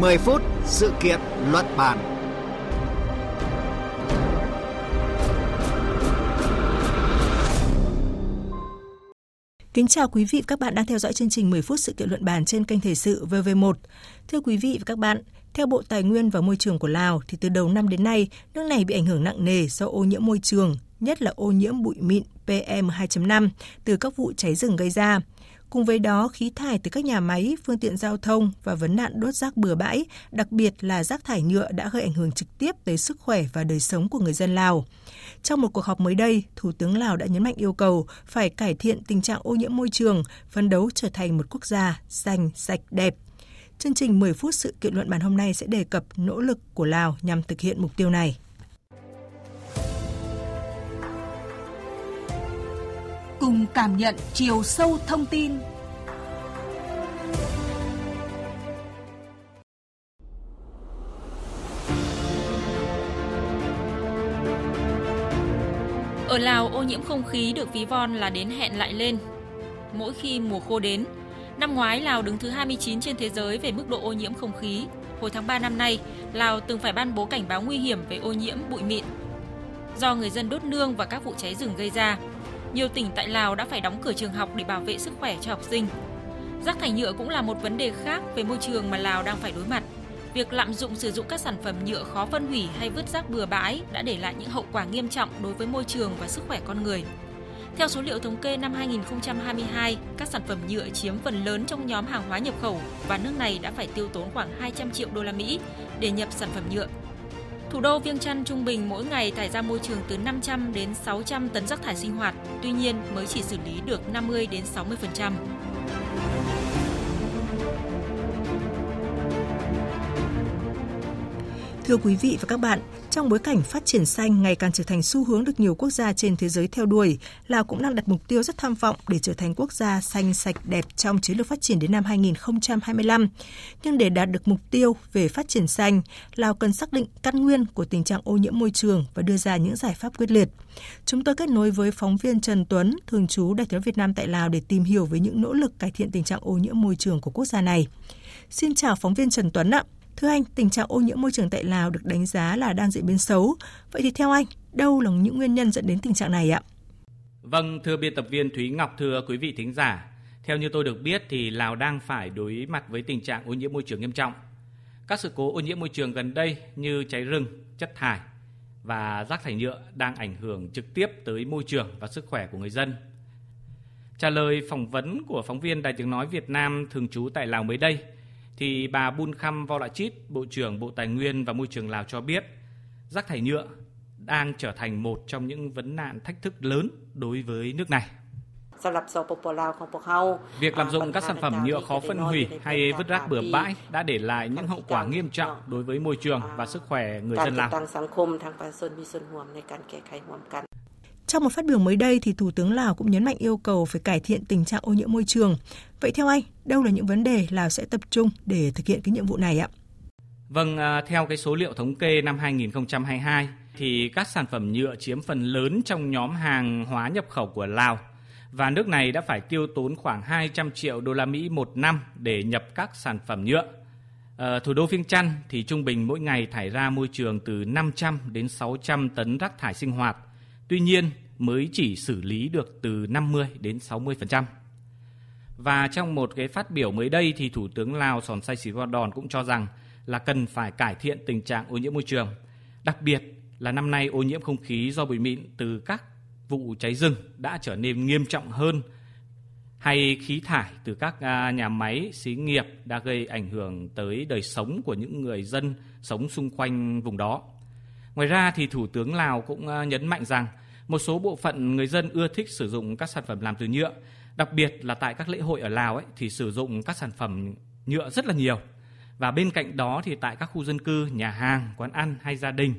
10 phút sự kiện luận bàn. Kính chào quý vị và các bạn đang theo dõi chương trình 10 phút sự kiện luận bàn trên kênh Thời sự VV1. Thưa quý vị và các bạn, theo Bộ Tài nguyên và Môi trường của Lào thì từ đầu năm đến nay, nước này bị ảnh hưởng nặng nề do ô nhiễm môi trường, nhất là ô nhiễm bụi mịn PM2.5 từ các vụ cháy rừng gây ra. Cùng với đó, khí thải từ các nhà máy, phương tiện giao thông và vấn nạn đốt rác bừa bãi, đặc biệt là rác thải nhựa đã gây ảnh hưởng trực tiếp tới sức khỏe và đời sống của người dân Lào. Trong một cuộc họp mới đây, Thủ tướng Lào đã nhấn mạnh yêu cầu phải cải thiện tình trạng ô nhiễm môi trường, phấn đấu trở thành một quốc gia xanh, sạch, đẹp. Chương trình 10 phút sự kiện luận bàn hôm nay sẽ đề cập nỗ lực của Lào nhằm thực hiện mục tiêu này. Cùng cảm nhận chiều sâu thông tin. Ở Lào, ô nhiễm không khí được ví von là đến hẹn lại lên. Mỗi khi mùa khô đến, năm ngoái Lào đứng thứ 29 trên thế giới về mức độ ô nhiễm không khí. Hồi tháng 3 năm nay, Lào từng phải ban bố cảnh báo nguy hiểm về ô nhiễm bụi mịn do người dân đốt nương và các vụ cháy rừng gây ra nhiều tỉnh tại Lào đã phải đóng cửa trường học để bảo vệ sức khỏe cho học sinh. Rác thải nhựa cũng là một vấn đề khác về môi trường mà Lào đang phải đối mặt. Việc lạm dụng sử dụng các sản phẩm nhựa khó phân hủy hay vứt rác bừa bãi đã để lại những hậu quả nghiêm trọng đối với môi trường và sức khỏe con người. Theo số liệu thống kê năm 2022, các sản phẩm nhựa chiếm phần lớn trong nhóm hàng hóa nhập khẩu và nước này đã phải tiêu tốn khoảng 200 triệu đô la Mỹ để nhập sản phẩm nhựa. Thủ đô Viêng Chăn trung bình mỗi ngày thải ra môi trường từ 500 đến 600 tấn rác thải sinh hoạt, tuy nhiên mới chỉ xử lý được 50 đến 60%. Thưa quý vị và các bạn, trong bối cảnh phát triển xanh ngày càng trở thành xu hướng được nhiều quốc gia trên thế giới theo đuổi, Lào cũng đang đặt mục tiêu rất tham vọng để trở thành quốc gia xanh sạch đẹp trong chiến lược phát triển đến năm 2025. Nhưng để đạt được mục tiêu về phát triển xanh, Lào cần xác định căn nguyên của tình trạng ô nhiễm môi trường và đưa ra những giải pháp quyết liệt. Chúng tôi kết nối với phóng viên Trần Tuấn, thường trú Đại sứ Việt Nam tại Lào để tìm hiểu về những nỗ lực cải thiện tình trạng ô nhiễm môi trường của quốc gia này. Xin chào phóng viên Trần Tuấn ạ. Thưa anh, tình trạng ô nhiễm môi trường tại Lào được đánh giá là đang diễn biến xấu. Vậy thì theo anh, đâu là những nguyên nhân dẫn đến tình trạng này ạ? Vâng, thưa biên tập viên Thúy Ngọc, thưa quý vị thính giả, theo như tôi được biết thì Lào đang phải đối mặt với tình trạng ô nhiễm môi trường nghiêm trọng. Các sự cố ô nhiễm môi trường gần đây như cháy rừng, chất thải và rác thải nhựa đang ảnh hưởng trực tiếp tới môi trường và sức khỏe của người dân. Trả lời phỏng vấn của phóng viên Đài Tiếng Nói Việt Nam thường trú tại Lào mới đây, thì bà Bun Kham Volachit, Bộ trưởng Bộ Tài nguyên và Môi trường Lào cho biết, rác thải nhựa đang trở thành một trong những vấn nạn thách thức lớn đối với nước này. Việc lạm dụng các sản phẩm nhựa khó phân hủy hay vứt rác bừa bãi đã để lại những hậu quả nghiêm trọng đối với môi trường và sức khỏe người dân Lào. Trong một phát biểu mới đây thì Thủ tướng Lào cũng nhấn mạnh yêu cầu phải cải thiện tình trạng ô nhiễm môi trường. Vậy theo anh, đâu là những vấn đề Lào sẽ tập trung để thực hiện cái nhiệm vụ này ạ? Vâng, à, theo cái số liệu thống kê năm 2022 thì các sản phẩm nhựa chiếm phần lớn trong nhóm hàng hóa nhập khẩu của Lào và nước này đã phải tiêu tốn khoảng 200 triệu đô la Mỹ một năm để nhập các sản phẩm nhựa. Ở thủ đô Viêng Chăn thì trung bình mỗi ngày thải ra môi trường từ 500 đến 600 tấn rác thải sinh hoạt Tuy nhiên, mới chỉ xử lý được từ 50 đến 60%. Và trong một cái phát biểu mới đây thì Thủ tướng Lào Sòn Say Sĩ Đòn cũng cho rằng là cần phải cải thiện tình trạng ô nhiễm môi trường. Đặc biệt là năm nay ô nhiễm không khí do bụi mịn từ các vụ cháy rừng đã trở nên nghiêm trọng hơn hay khí thải từ các à, nhà máy xí nghiệp đã gây ảnh hưởng tới đời sống của những người dân sống xung quanh vùng đó. Ngoài ra thì Thủ tướng Lào cũng ờ, nhấn mạnh rằng một số bộ phận người dân ưa thích sử dụng các sản phẩm làm từ nhựa, đặc biệt là tại các lễ hội ở Lào ấy thì sử dụng các sản phẩm nhựa rất là nhiều. Và bên cạnh đó thì tại các khu dân cư, nhà hàng, quán ăn hay gia đình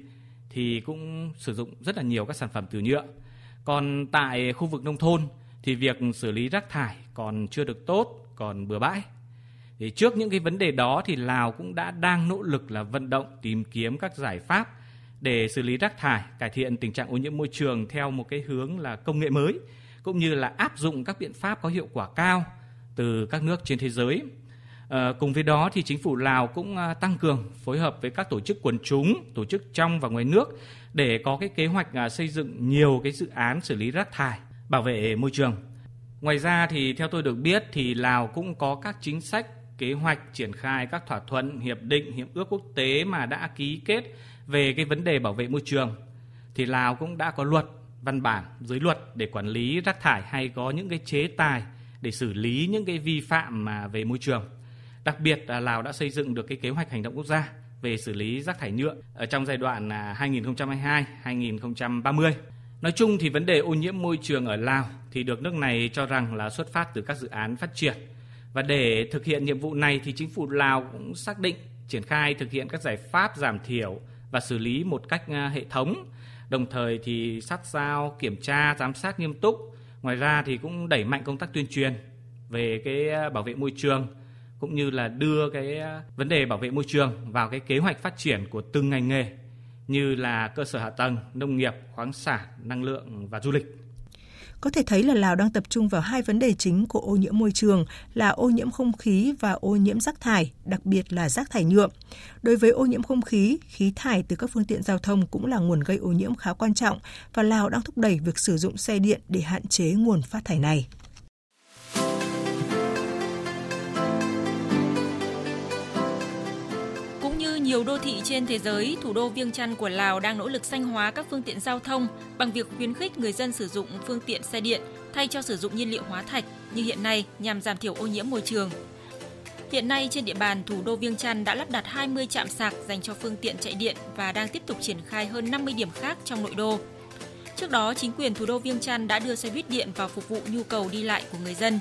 thì cũng sử dụng rất là nhiều các sản phẩm từ nhựa. Còn tại khu vực nông thôn thì việc xử lý rác thải còn chưa được tốt, còn bừa bãi. Thì trước những cái vấn đề đó thì Lào cũng đã đang nỗ lực là vận động tìm kiếm các giải pháp để xử lý rác thải, cải thiện tình trạng ô nhiễm môi trường theo một cái hướng là công nghệ mới cũng như là áp dụng các biện pháp có hiệu quả cao từ các nước trên thế giới. À, cùng với đó thì chính phủ Lào cũng à, tăng cường phối hợp với các tổ chức quần chúng, tổ chức trong và ngoài nước để có cái kế hoạch à, xây dựng nhiều cái dự án xử lý rác thải, bảo vệ môi trường. Ngoài ra thì theo tôi được biết thì Lào cũng có các chính sách kế hoạch triển khai các thỏa thuận, hiệp định, hiệp ước quốc tế mà đã ký kết về cái vấn đề bảo vệ môi trường. Thì Lào cũng đã có luật, văn bản, dưới luật để quản lý rác thải hay có những cái chế tài để xử lý những cái vi phạm mà về môi trường. Đặc biệt là Lào đã xây dựng được cái kế hoạch hành động quốc gia về xử lý rác thải nhựa ở trong giai đoạn à, 2022-2030. Nói chung thì vấn đề ô nhiễm môi trường ở Lào thì được nước này cho rằng là xuất phát từ các dự án phát triển. Và để thực hiện nhiệm vụ này thì chính phủ Lào cũng xác định triển khai thực hiện các giải pháp giảm thiểu và xử lý một cách à, hệ thống. Đồng thời thì sát sao kiểm tra, giám sát nghiêm túc. Ngoài ra thì cũng đẩy mạnh công tác tuyên truyền về cái à, bảo vệ môi trường cũng như là đưa cái à, vấn đề bảo vệ môi trường vào cái kế hoạch phát triển của từng ngành nghề như là cơ sở hạ tầng, nông nghiệp, khoáng sản, năng lượng và du lịch. Có thể thấy là Lào đang tập trung vào hai vấn đề chính của ô nhiễm môi trường là ô nhiễm không khí và ô nhiễm rác thải, đặc biệt là rác thải nhựa. Đối với ô nhiễm không khí, khí thải từ các phương tiện giao thông cũng là nguồn gây ô nhiễm khá quan trọng và Lào đang thúc đẩy việc sử dụng xe điện để hạn chế nguồn phát thải này. Nhiều đô thị trên thế giới, thủ đô Viêng Chăn của Lào đang nỗ lực xanh hóa các phương tiện giao thông bằng việc khuyến khích người dân sử dụng phương tiện xe điện thay cho sử dụng nhiên liệu hóa thạch như hiện nay nhằm giảm thiểu ô nhiễm môi trường. Hiện nay trên địa bàn thủ đô Viêng Chăn đã lắp đặt 20 trạm sạc dành cho phương tiện chạy điện và đang tiếp tục triển khai hơn 50 điểm khác trong nội đô. Trước đó, chính quyền thủ đô Viêng Chăn đã đưa xe buýt điện vào phục vụ nhu cầu đi lại của người dân.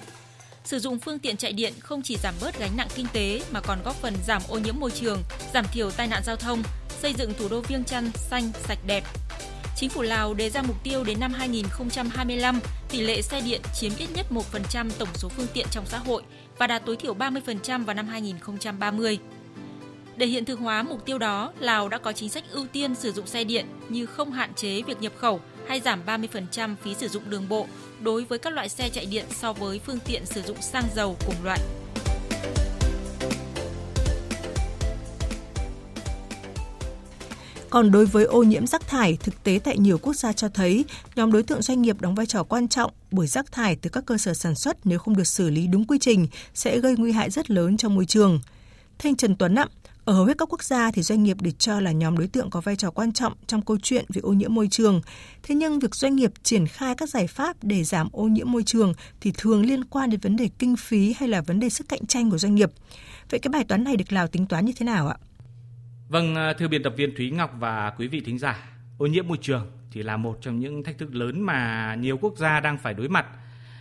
Sử dụng phương tiện chạy điện không chỉ giảm bớt gánh nặng kinh tế mà còn góp phần giảm ô nhiễm môi trường, giảm thiểu tai nạn giao thông, xây dựng thủ đô Viêng Chăn xanh, sạch đẹp. Chính phủ Lào đề ra mục tiêu đến năm 2025, tỷ lệ xe điện chiếm ít nhất 1% tổng số phương tiện trong xã hội và đạt tối thiểu 30% vào năm 2030. Để hiện thực hóa mục tiêu đó, Lào đã có chính sách ưu tiên sử dụng xe điện như không hạn chế việc nhập khẩu hay giảm 30% phí sử dụng đường bộ đối với các loại xe chạy điện so với phương tiện sử dụng xăng dầu cùng loại. Còn đối với ô nhiễm rác thải, thực tế tại nhiều quốc gia cho thấy nhóm đối tượng doanh nghiệp đóng vai trò quan trọng bởi rác thải từ các cơ sở sản xuất nếu không được xử lý đúng quy trình sẽ gây nguy hại rất lớn cho môi trường. Thanh Trần Tuấn ạ, ở hầu hết các quốc gia thì doanh nghiệp được cho là nhóm đối tượng có vai trò quan trọng trong câu chuyện về ô nhiễm môi trường. Thế nhưng việc doanh nghiệp triển khai các giải pháp để giảm ô nhiễm môi trường thì thường liên quan đến vấn đề kinh phí hay là vấn đề sức cạnh tranh của doanh nghiệp. Vậy cái bài toán này được Lào tính toán như thế nào ạ? Vâng, à, thưa biên tập viên Thúy Ngọc và quý vị thính giả, ô nhiễm môi trường thì là một trong những thách thức lớn mà nhiều quốc gia đang phải đối mặt.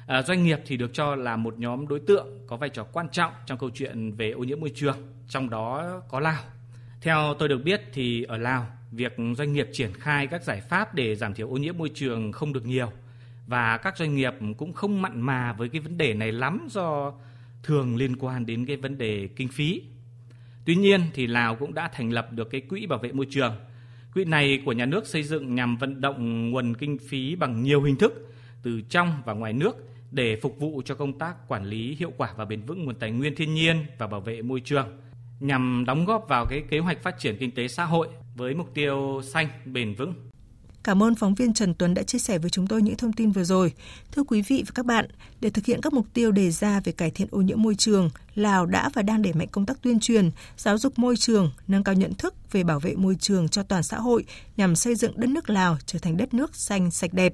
À, doanh nghiệp thì được cho là một nhóm đối tượng có vai trò quan trọng trong câu chuyện về ô nhiễm môi trường trong đó có Lào. Theo tôi được biết thì ở Lào, việc doanh nghiệp triển khai các giải pháp để giảm thiểu ô nhiễm môi trường không được nhiều và các doanh nghiệp cũng không mặn mà với cái vấn đề này lắm do thường liên quan đến cái vấn đề kinh phí. Tuy nhiên thì Lào cũng đã thành lập được cái quỹ bảo vệ môi trường. Quỹ này của nhà nước xây dựng nhằm vận động nguồn kinh phí bằng nhiều hình thức từ trong và ngoài nước để phục vụ cho công tác quản lý hiệu quả và bền vững nguồn tài nguyên thiên nhiên và bảo vệ môi trường, nhằm đóng góp vào cái kế hoạch phát triển kinh tế xã hội với mục tiêu xanh, bền vững. Cảm ơn phóng viên Trần Tuấn đã chia sẻ với chúng tôi những thông tin vừa rồi. Thưa quý vị và các bạn, để thực hiện các mục tiêu đề ra về cải thiện ô nhiễm môi trường, Lào đã và đang đẩy mạnh công tác tuyên truyền, giáo dục môi trường, nâng cao nhận thức về bảo vệ môi trường cho toàn xã hội nhằm xây dựng đất nước Lào trở thành đất nước xanh sạch đẹp.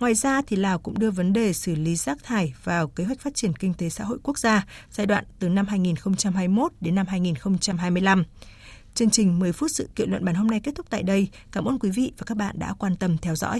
Ngoài ra thì Lào cũng đưa vấn đề xử lý rác thải vào kế hoạch phát triển kinh tế xã hội quốc gia giai đoạn từ năm 2021 đến năm 2025. Chương trình 10 phút sự kiện luận bàn hôm nay kết thúc tại đây. Cảm ơn quý vị và các bạn đã quan tâm theo dõi.